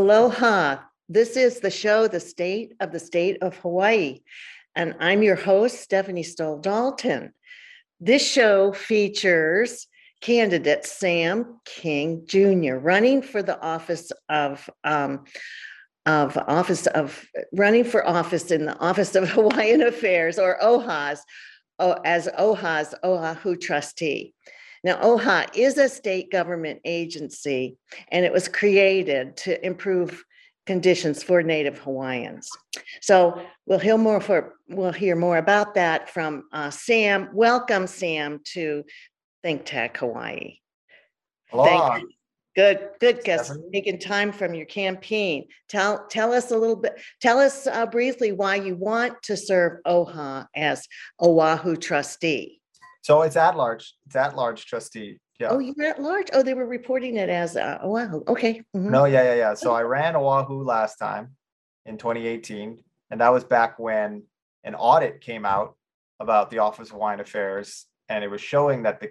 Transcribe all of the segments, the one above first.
Aloha. This is the show, The State of the State of Hawaii. And I'm your host, Stephanie Stoll Dalton. This show features candidate Sam King Jr. running for the office of um, of office of running for office in the Office of Hawaiian Affairs or OHAS oh, as OHA's Oahu trustee. Now, OHA is a state government agency, and it was created to improve conditions for Native Hawaiians. So we'll hear more for we'll hear more about that from uh, Sam. Welcome, Sam, to Think Tech Hawaii. You. Good, good, guest. Taking time from your campaign. Tell tell us a little bit. Tell us uh, briefly why you want to serve OHA as Oahu trustee. So it's at large. It's at large trustee. Yeah. Oh, you're at large. Oh, they were reporting it as uh, Oahu. Okay. mhm. No, yeah, yeah, yeah. So I ran Oahu last time in 2018, and that was back when an audit came out about the Office of Hawaiian Affairs, and it was showing that the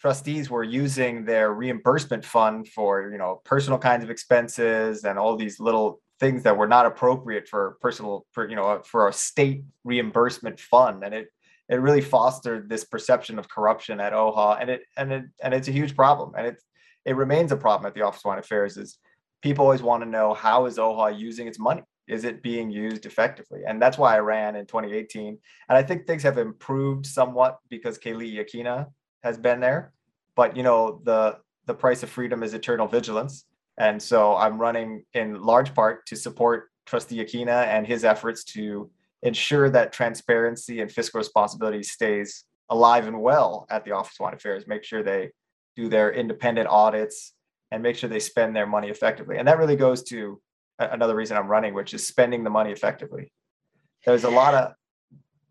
trustees were using their reimbursement fund for, you know, personal kinds of expenses and all these little things that were not appropriate for personal, for, you know, for a state reimbursement fund, and it it really fostered this perception of corruption at OHA, and it and it and it's a huge problem, and it it remains a problem at the Office of Hawaiian Affairs. Is people always want to know how is OHA using its money? Is it being used effectively? And that's why I ran in 2018. And I think things have improved somewhat because Keli'i Akina has been there. But you know, the the price of freedom is eternal vigilance. And so I'm running in large part to support Trustee Yakina and his efforts to ensure that transparency and fiscal responsibility stays alive and well at the Office of Hawaiian Affairs. Make sure they do their independent audits and make sure they spend their money effectively. And that really goes to another reason I'm running, which is spending the money effectively. There's a lot of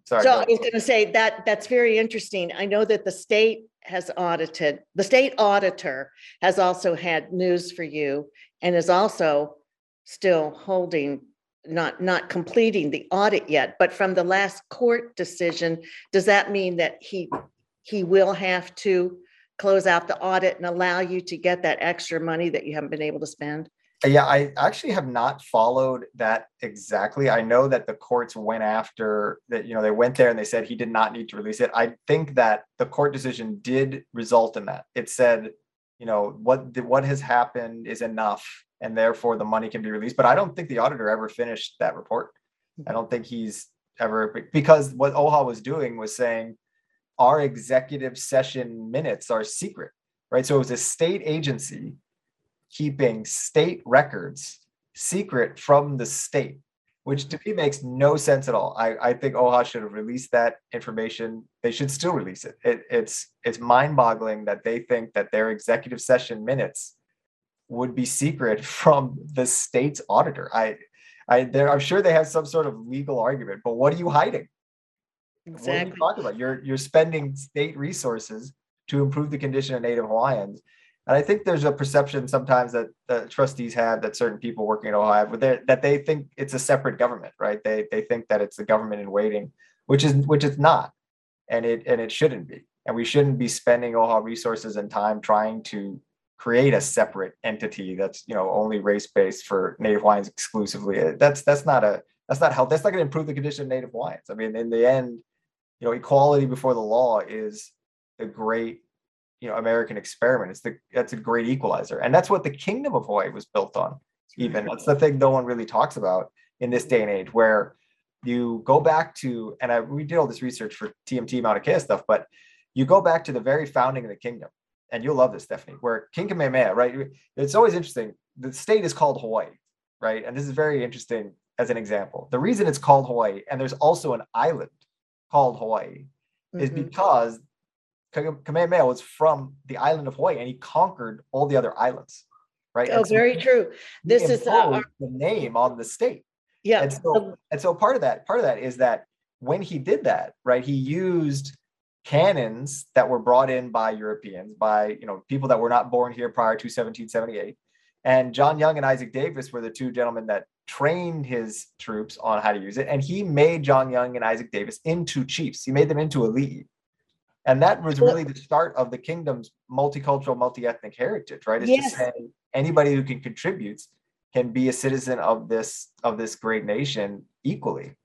sorry. So I was going to say that that's very interesting. I know that the state has audited, the state auditor has also had news for you and is also still holding, not, not completing the audit yet, but from the last court decision, does that mean that he, he will have to close out the audit and allow you to get that extra money that you haven't been able to spend? Yeah, I actually have not followed that exactly. I know that the courts went after that, you know, they went there and they said he did not need to release it. I think that the court decision did result in that. It said, you know, what what has happened is enough and therefore the money can be released. But I don't think the auditor ever finished that report. I don't think he's ever because what OHA was doing was saying our executive session minutes are secret, right? So it was a state agency keeping state records secret from the state, which to me makes no sense at all. I, I think OHA should have released that information. They should still release it. it it's it's mind-boggling that they think that their executive session minutes would be secret from the state's auditor. I I there I'm sure they have some sort of legal argument, but what are you hiding? What are you talking about? You're you're spending state resources to improve the condition of Native Hawaiians. And I think there's a perception sometimes that the trustees have that certain people working at OHA they- that they think it's a separate government, right? They they think that it's the government in waiting, which is which it's not, and it and it shouldn't be. And we shouldn't be spending OHA resources and time trying to create a separate entity that's you know only race based for Native Hawaiians exclusively. That's that's not a that's not how that's not going to improve the condition of Native Hawaiians. I mean, in the end, you know, equality before the law is the great you know American experiment. It's the that's a great equalizer, and that's what the Kingdom of Hawaii was built on. Even that's the thing no one really talks about in this day and age, where you go back to and I we did all this research for TMT Mauna Kea stuff, but you go back to the very founding of the kingdom, and you'll love this, Stephanie. Where King Kamehameha, right? It's always interesting. The state is called Hawaii, right? And this is very interesting as an example. The reason it's called Hawaii, and there's also an island called Hawaii, is Mhm. because Ka- Kamehameha was from the island of Hawaii and he conquered all the other islands, right? Oh, so very true. This is, uh, the name on the state. Yeah. And so, and so part of that, part of that is that when he did that, right, he used cannons that were brought in by Europeans, by you know people that were not born here prior to 1778. And John Young and Isaac Davis were the two gentlemen that trained his troops on how to use it. And he made John Young and Isaac Davis into chiefs. He made them into elite. And that was really the start of the kingdom's multicultural, multi-ethnic heritage, right? It's Yes. just saying anybody who can contribute can be a citizen of this of this great nation equally.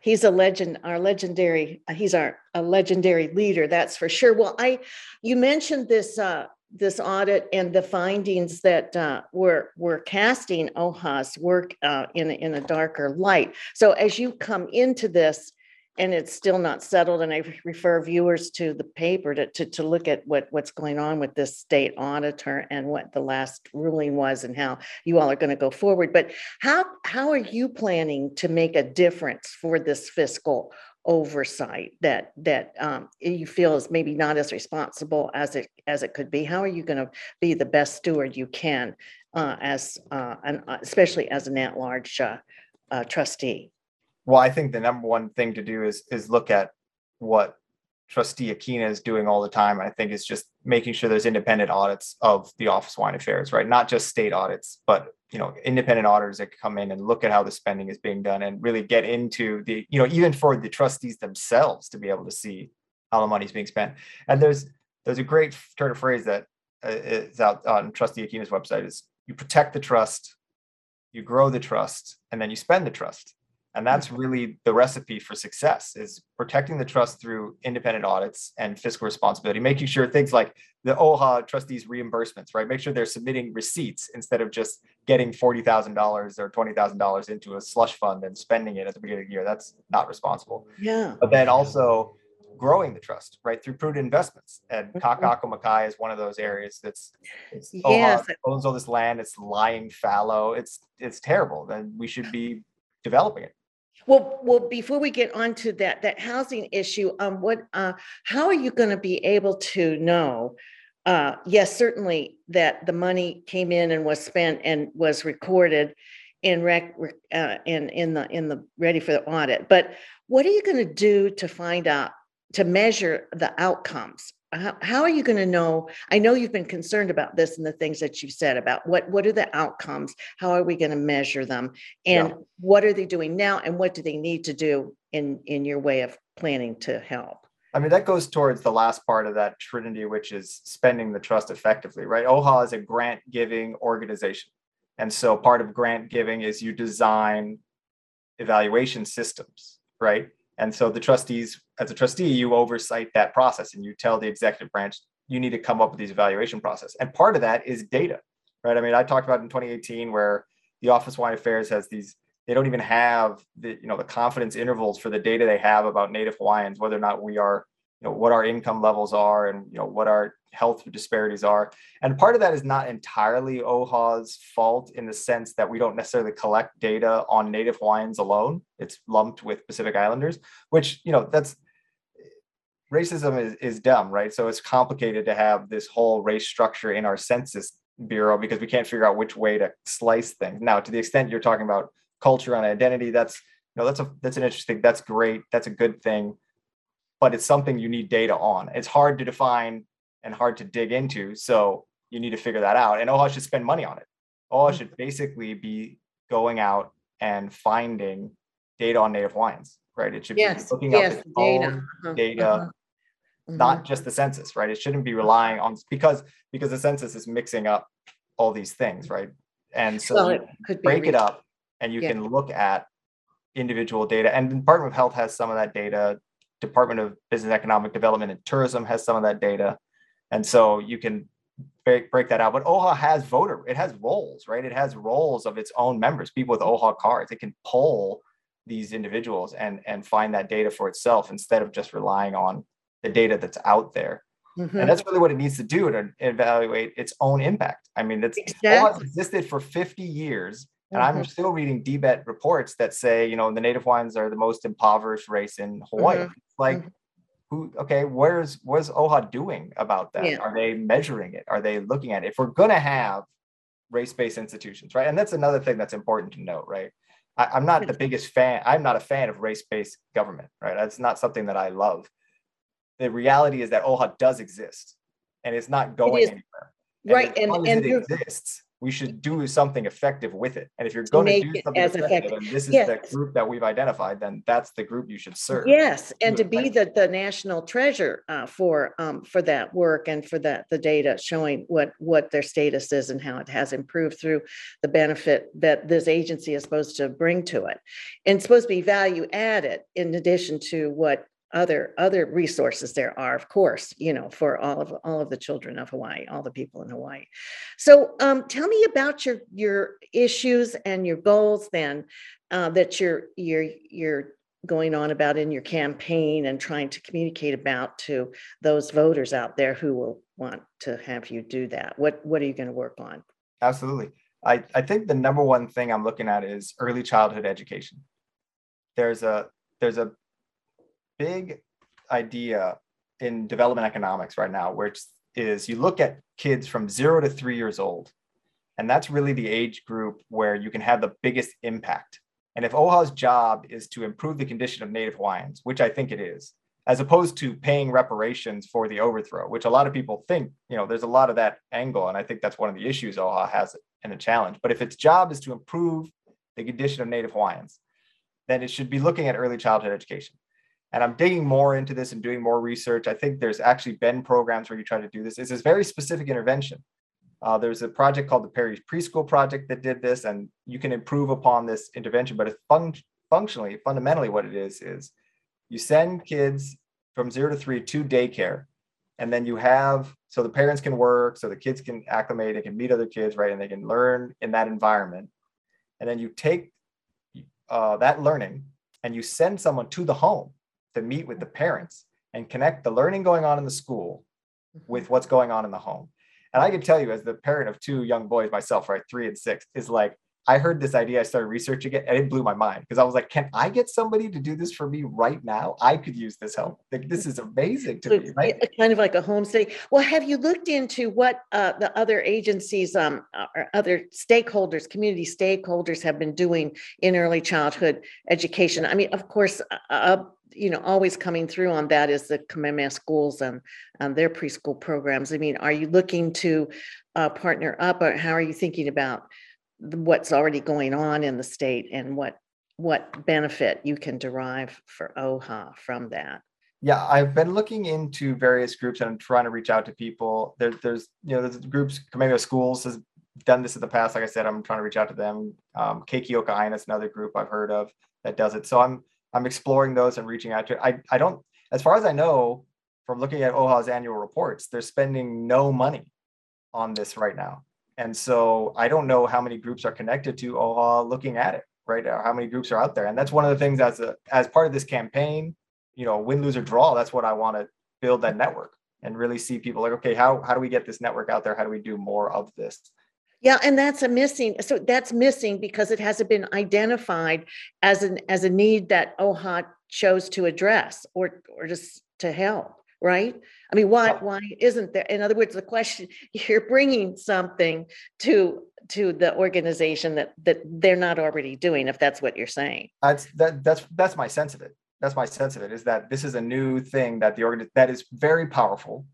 He's a legend, our legendary, uh, he's our a legendary leader, that's for sure. Well, I, you mentioned this uh this audit and the findings that uh were were casting OHA's work uh in in a darker light. So as you come into this and it's still not settled, and I refer viewers to the paper to to to look at what what's going on with this state auditor and what the last ruling was and how you all are going to go forward. But how, how are you planning to make a difference for this fiscal oversight that, that um, you feel is maybe not as responsible as it, as it could be? How are you going to be the best steward you can uh, as, uh, an- uh, especially as an at-large uh, uh, trustee? Well, I think the number one thing to do is is look at what trustee Akina is doing all the time. I think is just making sure there's independent audits of the Office of Hawaiian Affairs, right? Not just state audits, but you know, independent auditors that come in and look at how the spending is being done and really get into the, you know, even for the trustees themselves to be able to see how the money's being spent. And there's there's a great turn of phrase that uh, out on Trustee Akina's website is you protect the trust, you grow the trust, and then you spend the trust. And that's really the recipe for success is protecting the trust through independent audits and fiscal responsibility, making sure things like the OHA trustees reimbursements, right? Make sure they're submitting receipts instead of just getting $40,000 or $20,000 into a slush fund and spending it at the beginning of the year. That's not responsible. Yeah. But then also growing the trust, right? Through prudent investments. And Mhm. Kaka'ako Makai is one of those areas that's it's Yes. OHA owns all this land, it's lying fallow, it's it's terrible. Then we should be developing it. Well, well, before we get on to that, that housing issue, um, what, uh, how are you gonna be able to know? Uh, yes, certainly that the money came in and was spent and was recorded in rec, uh, in, in the, in the, ready for the audit. But what are you gonna do to find out, to measure the outcomes? How, how are you gonna know? I know you've been concerned about this and the things that you've said about what, what are the outcomes? How are we gonna measure them? Yeah. And what are they doing now and what do they need to do in, in your way of planning to help? I mean, that goes towards the last part of that trinity, which is spending the trust effectively, right? OHA is a grant giving organization. And so part of grant giving is you design evaluation systems, right? And so the trustees, as a trustee, you oversight that process and you tell the executive branch, you need to come up with these evaluation process. And part of that is data, right? I mean, I talked about in 2018 where the Office of Hawaiian Affairs has these, they don't even have the, you know, the confidence intervals for the data they have about Native Hawaiians, whether or not we are, you know, what our income levels are and, you know, what our health disparities are. And part of that is not entirely OHA's fault in the sense that we don't necessarily collect data on Native Hawaiians alone. It's lumped with Pacific Islanders, which, you know, that's racism is, is dumb, right? So it's complicated to have this whole race structure in our census bureau because we can't figure out which way to slice things. Now, to the extent you're talking about culture and identity, that's you know that's a that's an interesting, that's great, that's a good thing, but it's something you need data on. It's hard to define and hard to dig into, so you need to figure that out. And OHA should spend money on it. OHA should basically be going out and finding data on Native Hawaiians, right? It should be Yes, looking up yes, its data. own uh-huh, data uh-huh, not just the census, right? It shouldn't be relying on because because the census is mixing up all these things, right? And mhm. Well, so it could break it up and you Yeah. can look at individual data. And the Department of Health has some of that data. Department of Business Economic Development and Tourism has some of that data. And so you can break, break that out. But OHA has voter, it has rolls, right? It has rolls of its own members, people with OHA cards. It can poll these individuals and and find that data for itself instead of just relying on the data that's out there. Mhm. And that's really what it needs to do to evaluate its own impact. I mean, it's OHA has existed for 50 years. And I'm Mhm. still reading DBEDT reports that say, you know, the native Hawaiians are the most impoverished race in Hawaii. Mhm. Like, Mhm. who, okay, where's, what's OHA doing about that? Yeah. Are they measuring it? Are they looking at it? If we're going to have race-based institutions, right? And that's another thing that's important to note, right? I, I'm not the biggest fan, I'm not a fan of race-based government, right? That's not something that I love. The reality is that OHA does exist and it's not going is. anywhere. And Right, and, and it exists, we should do something effective with it. And if you're going to make do something as effective, and this is the group that we've identified, then that's the group you should serve. Yes, and to be the, the national treasure uh, for, um, for that work and for that, the data showing what, what their status is and how it has improved through the benefit that this agency is supposed to bring to it. And supposed to be value added in addition to what other, other resources there are, of course, you know, for all of, all of the children of Hawaii, all the people in Hawaii. So, um, tell me about your, your issues and your goals then, uh, that you're, you're, you're going on about in your campaign and trying to communicate about to those voters out there who will want to have you do that? What, what are you going to work on? Absolutely. I, I think the number one thing I'm looking at is early childhood education. There's a there's a big idea in development economics right now, which is you look at kids from zero to three years old, and that's really the age group where you can have the biggest impact. And if OHA's job is to improve the condition of Native Hawaiians, which I think it is, as opposed to paying reparations for the overthrow, which a lot of people think, you know, there's a lot of that angle. And I think that's one of the issues OHA has and a challenge. But if its job is to improve the condition of Native Hawaiians, then it should be looking at early childhood education. And I'm digging more into this and doing more research. I think there's actually been programs where you try to do this. It's this very specific intervention. Uh, there's a project called the Perry Preschool Project that did this, and you can improve upon this intervention. But it's fun- functionally, fundamentally, what it is is you send kids from zero to three to daycare, and then you have so the parents can work, so the kids can acclimate, they can meet other kids, right, and they can learn in that environment. And then you take uh, that learning and you send someone to the home to meet with the parents and connect the learning going on in the school with what's going on in the home. And I can tell you, as the parent of two young boys myself, right, three and six, is like I heard this idea, I started researching it, and it blew my mind because I was like, can I get somebody to do this for me right now? I could use this help. Like this is amazing to So me, right? Kind of like a home study. Well, have you looked into what uh, the other agencies, um, uh, or other stakeholders, community stakeholders have been doing in early childhood education? I mean, of course, uh, uh, you know, always coming through on that is the Kamehameha schools and, and their preschool programs. I mean, are you looking to uh, partner up or how are you thinking about what's already going on in the state and what, what benefit you can derive for OHA from that? Yeah, I've been looking into various groups and I'm trying to reach out to people. There, there's, you know, there's groups, Kamehameha Schools has done this in the past. Like I said, I'm trying to reach out to them. Um, Keiki O Ka Aina is another group I've heard of that does it. So I'm, I'm exploring those and reaching out to, I, I don't, as far as I know, from looking at OHA's annual reports, they're spending no money on this right now. And so I don't know how many groups are connected to OHA looking at it, right? Or how many groups are out there. And that's one of the things as a, as part of this campaign, you know, win, lose or draw, that's what I want to build that network and really see people like, okay, how, how do we get this network out there? How do we do more of this? Yeah, and that's a missing, so that's missing because it hasn't been identified as an, as a need that OHA chose to address or, or just to help, right? I mean, why, why isn't there, in other words, the question, you're bringing something to, to the organization that, that they're not already doing, if that's what you're saying. That's, that, that's, that's my sense of it. That's my sense of it is that this is a new thing that the organ, that is very powerful.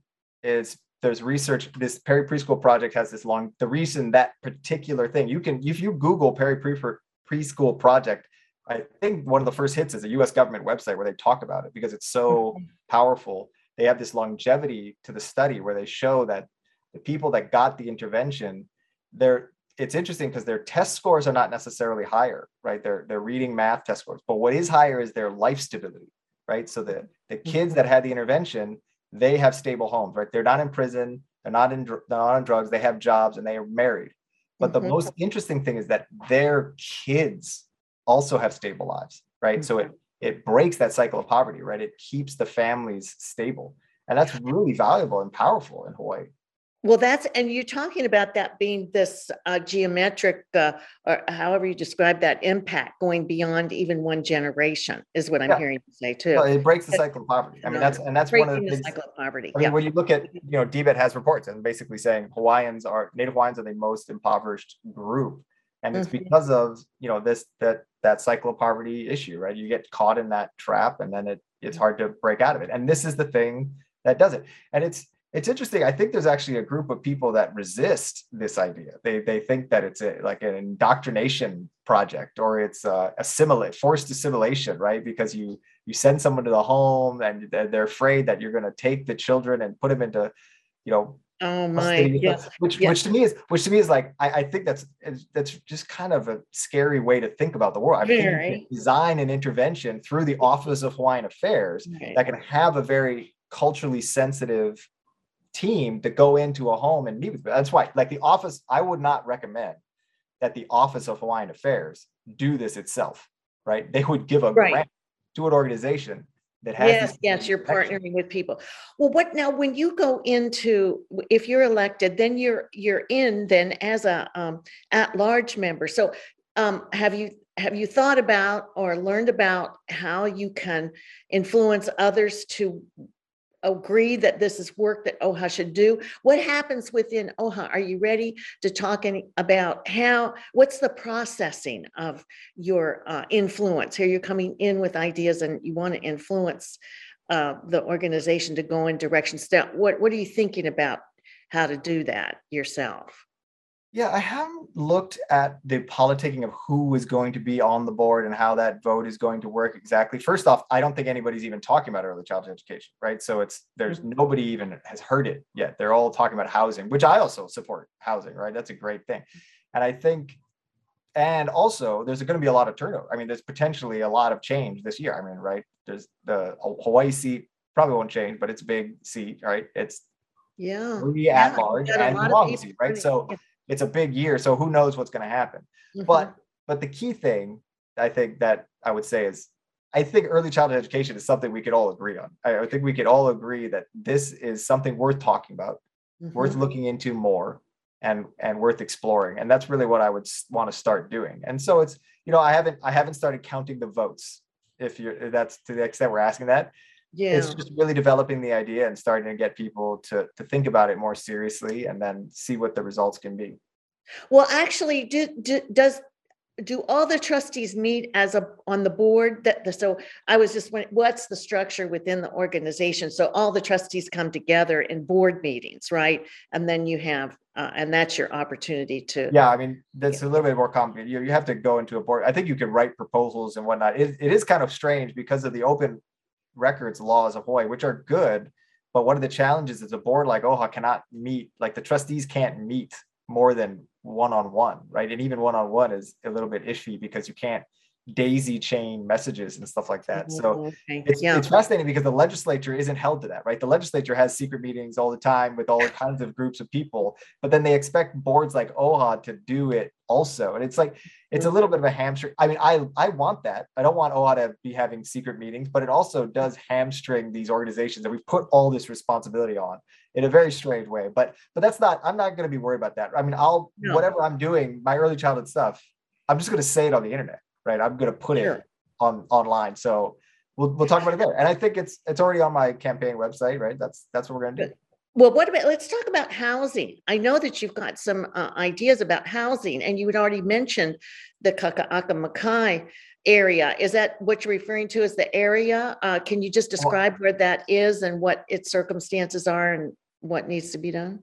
Is there's research, this Perry Preschool Project has this long, the reason that particular thing, you can, if you Google Perry Pre- Preschool Project, I think one of the first hits is a US government website where they talk about it because it's so mm-hmm. powerful. They have this longevity to the study where they show that the people that got the intervention, they're it's interesting because their test scores are not necessarily higher, right? They're they're reading math test scores, but what is higher is their life stability, right? So the the mm-hmm. kids that had the intervention, they have stable homes, right? They're not in prison, they're not in they're not on drugs, they have jobs and they are married. But the Mhm. most interesting thing is that their kids also have stable lives, right? So it it breaks that cycle of poverty, right? It keeps the families stable. And that's really valuable and powerful in Hawaii. Well, that's, and you're talking about that being this uh, geometric, uh, or however you describe that impact going beyond even one generation is what I'm Yeah. hearing you say too. No, it breaks the cycle of poverty. I mean, that's and that's one of the the things. cycle of poverty, I mean, yeah. when you look at, you know, DBEDT has reports and basically saying Hawaiians are, Native Hawaiians are the most impoverished group. And it's Mhm. because of, you know, this, that, that cycle of poverty issue, right? You get caught in that trap and then it, it's hard to break out of it. And this is the thing that does it. And it's, it's interesting. I think there's actually a group of people that resist this idea. They they think that it's a, like an indoctrination project or it's a assimilate forced assimilation, right? Because you you send someone to the home and they're afraid that you're going to take the children and put them into, you know, Oh my, yes, which yes. which to me is which to me is like I, I think that's that's just kind of a scary way to think about the world. I think you can Very. design an intervention through the Office of Hawaiian Affairs Right. that can have a very culturally sensitive team to go into a home and meet with. That's why, like the office, I would not recommend that the Office of Hawaiian Affairs do this itself, right? They would give a Right. grant to an organization that has. Yes, yes, you're partnering with people. Well, what now, when you go into, if you're elected, then you're, you're in then as a um at-large member. So um have you, have you thought about or learned about how you can influence others to agree that this is work that OHA should do? What happens within OHA? Are you ready to talk any about how, what's the processing of your uh, influence? Here you're coming in with ideas and you want to influence uh, the organization to go in directions. Now, what, what are you thinking about how to do that yourself? Yeah, I haven't looked at the politicking of who is going to be on the board and how that vote is going to work exactly. First off, I don't think anybody's even talking about early childhood education, right? So it's there's mm-hmm. nobody even has heard it yet. They're all talking about housing, which I also support housing, right? That's a great thing. And I think and also there's going to be a lot of turnover. I mean, there's potentially a lot of change this year. I mean, right? There's the Hawaii seat probably won't change, but it's a big seat, right? It's Yeah. three Yeah, at large and lot of Oahu people seat, right? So Yeah. It's a big year. So who knows what's going to happen? Mhm. But but the key thing I think that I would say is I think early childhood education is something we could all agree on. I, I think we could all agree that this is something worth talking about, worth Mhm. looking into more, and and worth exploring. And that's really what I would want to start doing. And so it's you know I haven't I haven't started counting the votes. If you're that's to the extent we're asking that, Yeah. it's just really developing the idea and starting to get people to to think about it more seriously and then see what the results can be. Well, actually, do, do, does, do all the trustees meet as a, on the board that, the so I was just, wondering, what's the structure within the organization? So all the trustees come together in board meetings, right? And then you have, uh, and that's your opportunity to. Yeah, I mean, that's a little bit more complicated. You, you have to go into a board. I think you can write proposals and whatnot. It, it is kind of strange because of the open records laws of Hawaii, which are good. But one of the challenges is a board like OHA cannot meet, like the trustees can't meet more than one-on-one, right? And even one-on-one is a little bit iffy because you can't daisy chain messages and stuff like that. So it's, Yeah, it's fascinating because the legislature isn't held to that, right? The legislature has secret meetings all the time with all kinds of groups of people, but then they expect boards like OHA to do it also. And it's like, it's a mm-hmm. little bit of a hamstring. I mean, I, I want that. I don't want OHA to be having secret meetings, but it also does hamstring these organizations that we put all this responsibility on in a very strange way. But, but that's not, I'm not going to be worried about that. I mean, I'll, No. whatever I'm doing, my early childhood stuff, I'm just going to say it on the internet, right? I'm going to put it on online. So we'll we'll talk about it there. And I think it's it's already on my campaign website, right? That's that's what we're gonna do. well, what about, let's talk about housing. I know that you've got some uh, ideas about housing and you had already mentioned the Kaka'ako Makai area. Is that what you're referring to as the area? Uh, can you just describe where that is and what its circumstances are and what needs to be done?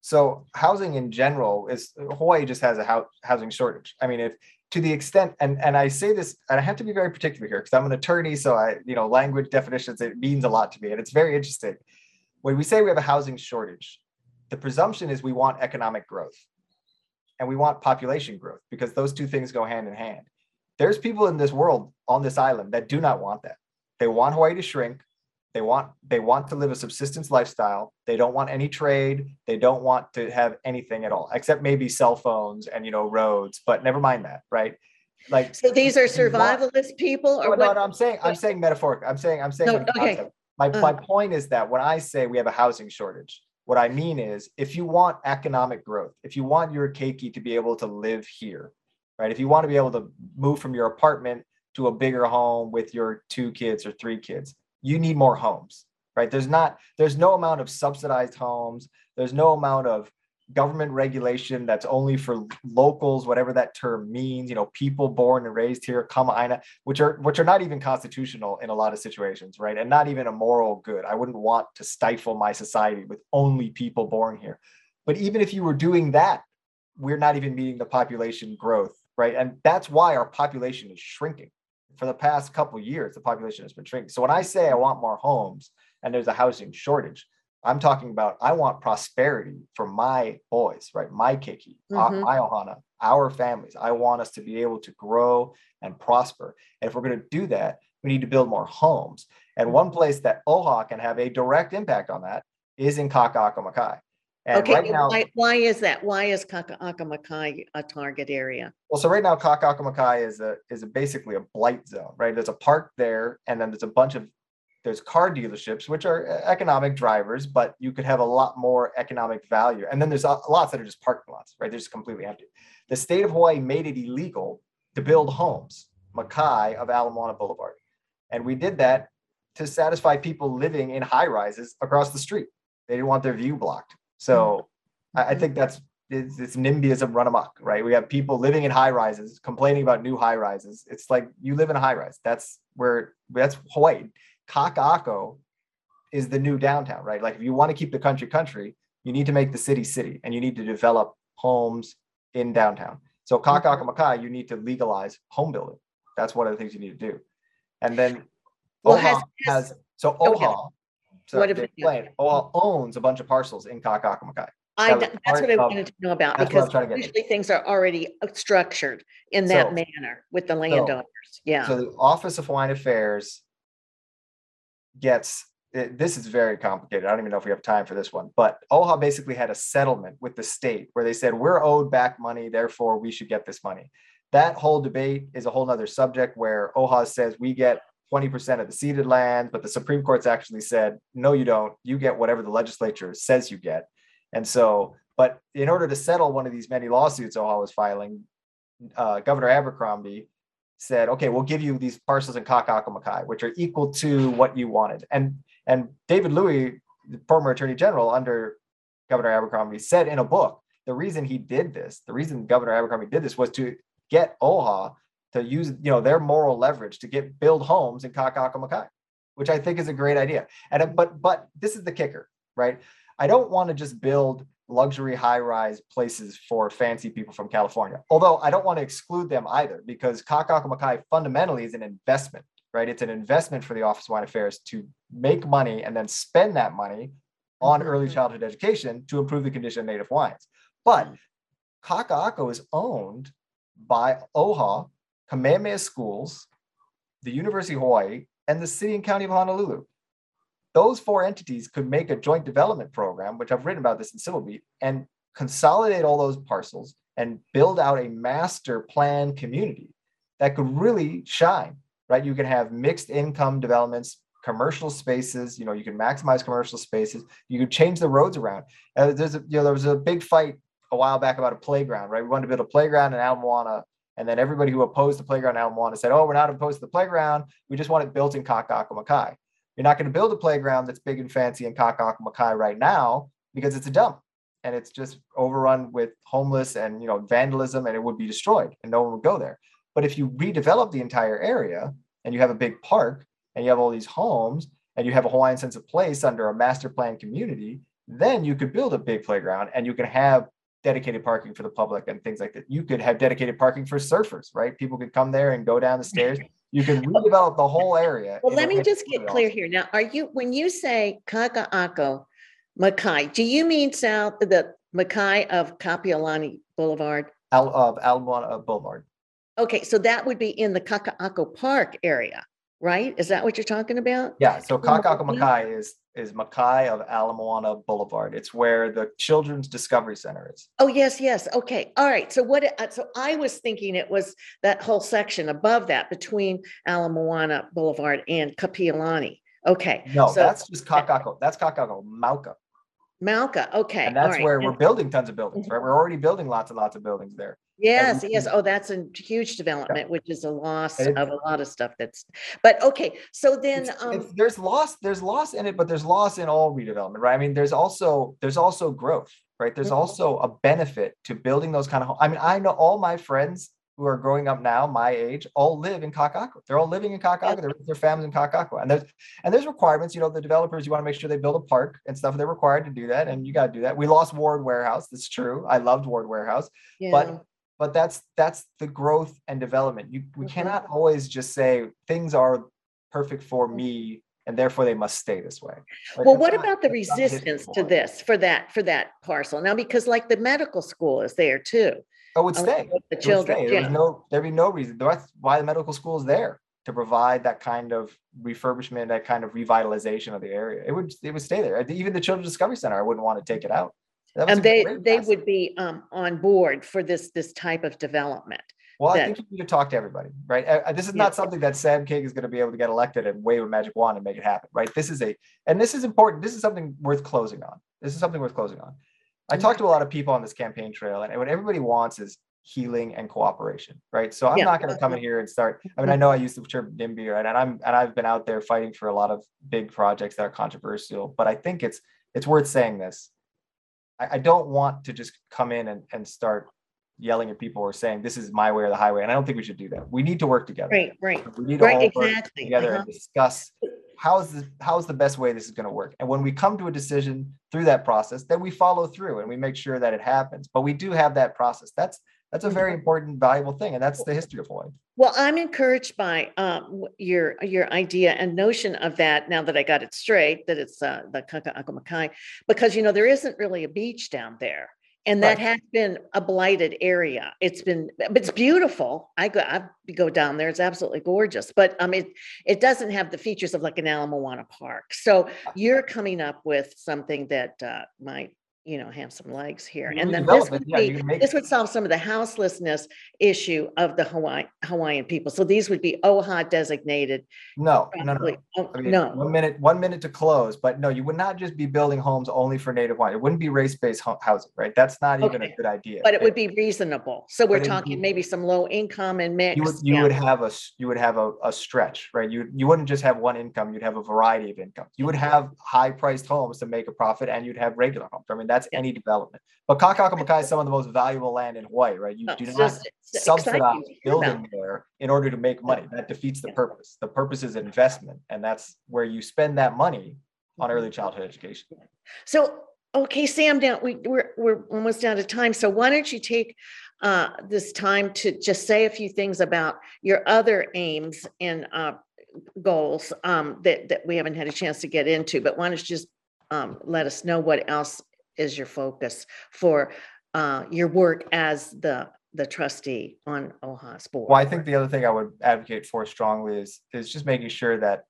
So housing in general is Hawaii just has a hou- housing shortage. I mean, if to the extent, and and I say this, and I have to be very particular here because I'm an attorney, so I you know language definitions it means a lot to me, and it's very interesting. When we say we have a housing shortage, the presumption is we want economic growth, and we want population growth because those two things go hand in hand. There's people in this world on this island that do not want that. They want Hawaii to shrink. They want they want to live a subsistence lifestyle. They don't want any trade. They don't want to have anything at all, except maybe cell phones and you know roads. But never mind that, right? Like So these are they want- survivalist people or no, what? no, I'm saying I'm saying metaphoric. I'm saying I'm saying No, okay. concept. My Uh. my point is that when I say we have a housing shortage, what I mean is if you want economic growth, if you want your keiki to be able to live here, right? If you want to be able to move from your apartment to a bigger home with your two kids or three kids, you need more homes, right? There's not there's no amount of subsidized homes. There's no amount of government regulation that's only for locals, whatever that term means, you know, people born and raised here, Kama'aina, which are which are not even constitutional in a lot of situations, right? And not even a moral good. I wouldn't want to stifle my society with only people born here. But even if you were doing that, we're not even meeting the population growth, right? And that's why our population is shrinking. For the past couple years, the population has been shrinking. So when I say I want more homes and there's a housing shortage, I'm talking about I want prosperity for my boys, right? My Keiki, Mhm. my Ohana, our families. I want us to be able to grow and prosper. And if we're going to do that, we need to build more homes. And one place that OHA can have a direct impact on that is in Kaka'ako Makai. And Okay, right now, why, why is that? Why is Kaka'ako Makai a target area? well, so right now Kaka'ako Makai is a is a basically a blight zone, right? There's a park there, and then there's a bunch of there's car dealerships, which are uh, economic drivers, but you could have a lot more economic value. And then there's uh, lots that are just parking lots, right? They're just completely empty. The state of Hawaii made it illegal to build homes, Makai of Ala Moana Boulevard. And we did that to satisfy people living in high rises across the street. They didn't want their view blocked. So I, I Mhm. think that's it's, it's NIMBYism run amok, right? We have people living in high rises complaining about new high rises. It's like you live in a high rise. That's where that's Hawaii. Kaka'ako is the new downtown, right? Like if you want to keep the country country, you need to make the city city and you need to develop homes in downtown. So Kaka'ako Makai, you need to legalize home building. That's one of the things you need to do. And then Well, OHA has- has, has- so. OHA, so What if it- explain, OHA owns a bunch of parcels in Kaka'ako I, that was that's what part I of- wanted to know about that's what I was because trying to get to. usually things are already uh, structured in that So- manner with the landowners. Yeah. So the Office of Hawaiian Affairs gets it- this is very complicated. I don't even know if we have time for this one, but OHA basically had a settlement with the state where they said we're owed back money, therefore we should get this money. That whole debate is a whole nother subject where OHA says we get 20% of the ceded land, but the Supreme Court's actually said, no, you don't. You get whatever the legislature says you get. And so, but in order to settle one of these many lawsuits OHA was filing, uh, Governor Abercrombie said, okay, we'll give you these parcels in Kaka'ako Makai, which are equal to what you wanted. And and David Louie, the former Attorney General under Governor Abercrombie, said in a book the reason he did this, the reason Governor Abercrombie did this was to get OHA to use you know their moral leverage to get build homes in Kaka'ako Makai, which I think is a great idea. And but but this is the kicker, right? I don't want to just build luxury high-rise places for fancy people from California. Although I don't want to exclude them either, because Kaka'ako Makai fundamentally is an investment, right? It's an investment for the Office of Hawaiian Affairs to make money and then spend that money on early Mhm. childhood education to improve the condition of native Hawaiians. But Kaka'ako is owned by OHA, Kamehameha Schools, the University of Hawaii, and the city and county of Honolulu those four entities could make a joint development program, which I've written about this in Civil Beat, and consolidate all those parcels and build out a master plan community that could really shine, right? You can have mixed income developments, commercial spaces, you know, you can maximize commercial spaces, you could change the roads around. Uh, there's a, you know, there was a big fight a while back about a playground, right? We wanted to build a playground in Ala Moana, and then everybody who opposed the playground in Moana said, oh, we're not opposed to the playground, we just want it built in Kaka'ako Makai. You're not going to build a playground that's big and fancy in Kaka'ako Makai right now because it's a dump and it's just overrun with homeless and you know vandalism and it would be destroyed and no one would go there. But if you redevelop the entire area and you have a big park and you have all these homes and you have a Hawaiian sense of place under a master plan community, then you could build a big playground and you can have dedicated parking for the public and things like that. You could have dedicated parking for surfers, right? People could come there and go down the stairs. You can redevelop the whole area. Well, let me just get clear here. Now, are you, when you say Kaka'ako Makai, do you mean south, the Makai of Kapiolani Boulevard? Al, of Ala Moana Boulevard. Okay, so that would be in the Kaka'ako Park area, right? Is that what you're talking about? Yeah, so Ala Makai is is Makai of Ala Moana Boulevard. It's where the Children's Discovery Center is. Oh, yes, yes. Okay, all right. So what, uh, so I was thinking it was that whole section above that between Ala Moana Boulevard and Kapiolani. Okay. No, so that's just Kaka'ako. That's Kaka'ako Mauka. Malka, okay. And that's right. where we're building tons of buildings, right? We're already building lots and lots of buildings there. Yes, yes. Oh, that's a huge development, which is a loss of a lot of stuff that's, but okay, so then, It's- um, it's- there's loss, there's loss in it, but there's loss in all redevelopment, right? I mean, there's also there's also growth, right? There's Mhm. also a benefit to building those kind of, I mean, I know all my friends who are growing up now, my age, all live in Kaka'ako. They're all living in Kaka'ako. They're with their families in Kaka'ako. And there's and there's requirements, you know, the developers, you want to make sure they build a park and stuff. They're required to do that. And you got to do that. We lost Ward Warehouse. That's true. I loved Ward Warehouse Yeah, but but that's that's the growth and development. You we Mhm. cannot always just say things are perfect for me and therefore they must stay this way. Like, well, what not- about the that's not history resistance to this, for that, for that parcel? Now, because like the medical school is there too. it would stay. with The It children, stay. there was no there'd be no reason. That's why the medical school is there to provide that kind of refurbishment that kind of revitalization of the area. It would it would stay there. Even the children's discovery center i wouldn't want to take it out That was and a they, great they would be um on board for this, this type of development. Well, I that- think you need to talk to everybody, right? Uh, uh, This is Yeah. not something that Sam King is going to be able to get elected and wave a magic wand and make it happen, right? This is a, and this is important. This is something worth closing on. This is something worth closing on. I talked to a lot of people on this campaign trail, and what everybody wants is healing and cooperation, right? So I'm Yeah. not going to come in here and start. I mean, I know I used the term NIMBY, right? And I'm and I've been out there fighting for a lot of big projects that are controversial, but I think it's it's worth saying this. I, I don't want to just come in and, and start yelling at people or saying this is my way or the highway. And I don't think we should do that. We need to work together. Right, right, We need to right, all work exactly. together uh-huh. and discuss how's the how's the best way this is going to work. And when we come to a decision through that process, then we follow through and we make sure that it happens. But we do have that process. That's that's a very Mm-hmm. important, valuable thing, and that's the history of Hawaii. Well, I'm encouraged by um your your idea and notion of that now that I got it straight, that it's uh the Kaka'ako Makai, because you know, there isn't really a beach down there. And that Right. has been a blighted area. It's been, but it's beautiful. I go, I go down there. It's absolutely gorgeous. But um, it it doesn't have the features of like an Ala Moana Park. So you're coming up with something that uh might, you know, have some legs here. You And then this would yeah, be, make this would solve some of the houselessness issue of the Hawaii Hawaiian people. So these would be OHA designated. No, no, no. probably- oh, I mean, No, one minute, one minute to close, but no, you would not just be building homes only for native Hawaiian. It wouldn't be race-based housing, right? That's not even a good idea. but it would be reasonable. So we're But talking maybe some low income and You would, you yeah. would have a, you would have a, a stretch, right? You, you wouldn't just have one income, you'd have a variety of income. You would mm-hmm. have high-priced homes to make a profit and you'd have regular homes. I mean, that's Yeah. any development. But Kaka'ako Makai is some of the most valuable land in Hawaii, right? You Oh, do not it's subsidize building there in order to make money. That defeats the Yeah. purpose. The purpose is investment, and that's where you spend that money on early childhood education. So, okay, Sam, down, we, we're, we're almost out of time. So why don't you take uh, this time to just say a few things about your other aims and uh, goals um, that, that we haven't had a chance to get into, but why don't you just um, let us know what else is your focus for uh, your work as the, the trustee on OHA's board? Well, I think the other thing I would advocate for strongly is is just making sure that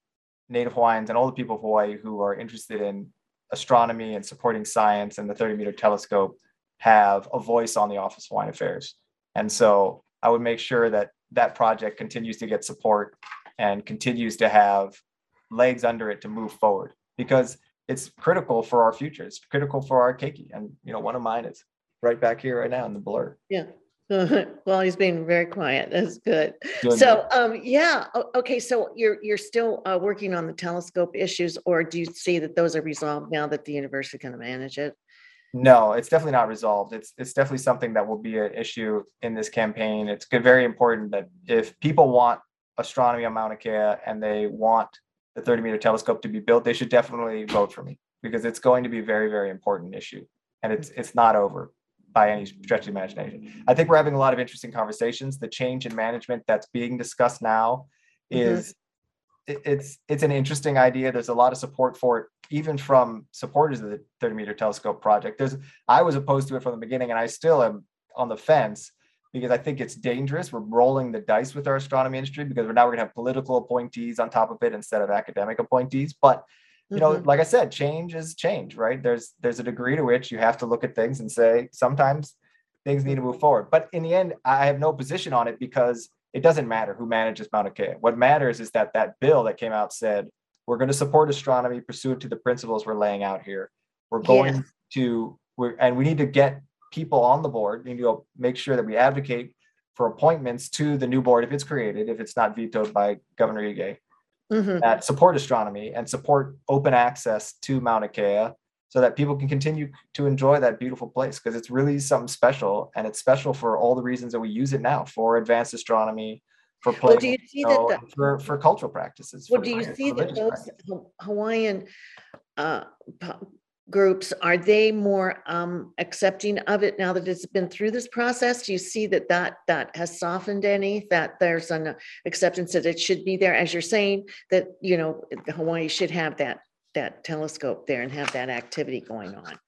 Native Hawaiians and all the people of Hawaii who are interested in astronomy and supporting science and the 30 meter telescope have a voice on the Office of Hawaiian Affairs. And so I would make sure that that project continues to get support and continues to have legs under it to move forward because it's critical for our future. It's critical for our keiki. And you know, one of mine is right back here right now in the blur. Yeah. Well, he's being very quiet. That's good. Doing So, um, yeah, okay, so you're, you're still, uh, working on the telescope issues, or do you see that those are resolved now that the university can manage it? No, it's definitely not resolved. It's it's definitely something that will be an issue in this campaign. It's good, very important that if people want astronomy on Mauna Kea and they want the 30 meter telescope to be built, they should definitely vote for me because it's going to be a very, very important issue. And it's it's not over by any stretch of the imagination. I think we're having a lot of interesting conversations. The change in management that's being discussed now Mhm. is it- it's it's an interesting idea. There's a lot of support for it, even from supporters of the 30 meter telescope project. There's I was opposed to it from the beginning, and I still am on the fence because I think it's dangerous. We're rolling the dice with our astronomy industry because we're now we're gonna have political appointees on top of it instead of academic appointees. But you know, Mhm. like I said, change is change, right? There's there's a degree to which you have to look at things and say sometimes things need to move forward. But in the end, I have no position on it because it doesn't matter who manages Mauna Kea. What matters is that that bill that came out said we're going to support astronomy pursuant to the principles we're laying out here. We're going Yes. to we're and we need to get people on the board. We need to make sure that we advocate for appointments to the new board if it's created, if it's not vetoed by Governor Ige Mhm. that support astronomy and support open access to Mauna Kea so that people can continue to enjoy that beautiful place because it's really something special and it's special for all the reasons that we use it now for advanced astronomy, for Well, playing, do you see you that, the- for for cultural practices. well, do you see that those practices. Hawaiian uh, groups, are they more um, accepting of it now that it's been through this process? Do you see that that, that has softened any, that there's an acceptance that it should be there, as you're saying, that, you know, Hawaii should have that, that telescope there and have that activity going on?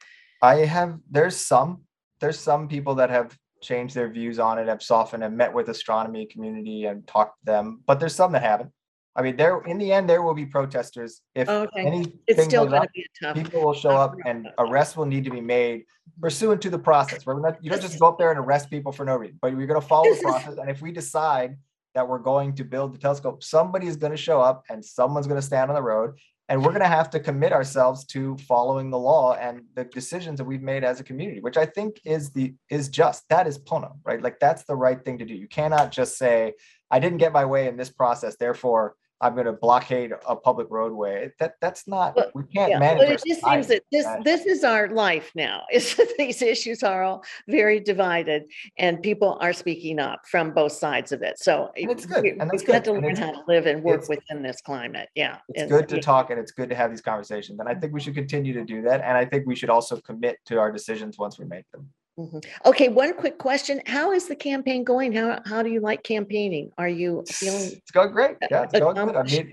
I have, there's some, there's some people that have changed their views on it, have softened and met with astronomy community and talked to them, but there's some that haven't. I mean, there, in the end, there will be protesters. If oh, Okay, anything it's still goes gonna up, be a tough. people will show up and arrests will need to be made pursuant to the process. We're not, you don't just go up there and arrest people for no reason, but we're gonna follow the process. And if we decide that we're going to build the telescope, somebody is gonna show up and someone's gonna stand on the road. And we're gonna have to commit ourselves to following the law and the decisions that we've made as a community, which I think is the, is just, that is Pono, right? Like, that's the right thing to do. You cannot just say, I didn't get my way in this process, therefore I'm gonna blockade a public roadway. That, that's not, Well, we can't Yeah, manage. but it just seems that this, this is our life now, is that these issues are all very divided and people are speaking up from both sides of it. So. And it's we- good, and that's We've got good, to and learn how to live and work within this climate, yeah. It's and- good to yeah. talk and it's good to have these conversations. And I think we should continue to do that. And I think we should also commit to our decisions once we make them. Mhm. Okay, one quick question. How is the campaign going? How, how do you like campaigning? Are you feeling? It's going great. Yeah, it's going good. I mean,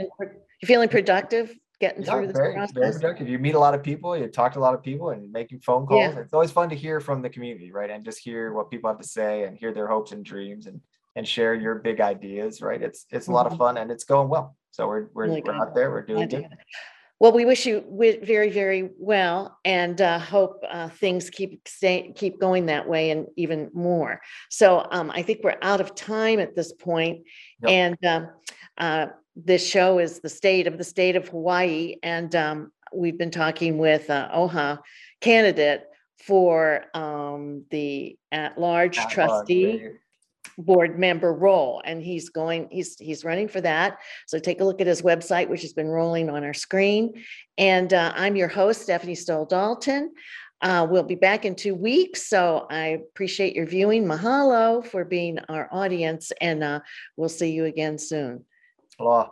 You feeling productive getting yeah, through this very, very process? productive. You meet a lot of people, you talk to a lot of people and making phone Yeah. calls. It's always fun to hear from the community, right? And just hear what people have to say and hear their hopes and dreams and, and share your big ideas, right? It's, it's a lot of Mhm. fun and it's going well. So we're, we're, Really we're good. out there, we're doing good. Well, we wish you wi- very, very well and uh, hope uh, things keep stay, keep going that way and even more. So um, I think we're out of time at this point. Yep. And um, uh, this show is the state of the state of Hawaii. And um, we've been talking with uh, OHA candidate for um, the at-large At large, trustee board member role and he's going, he's, he's running for that. So take a look at his website, which has been rolling on our screen. And uh, I'm your host, Stephanie Stoll Dalton. Uh, we'll be back in two weeks, so I appreciate your viewing. Mahalo for being our audience and uh, we'll see you again soon. Aloha.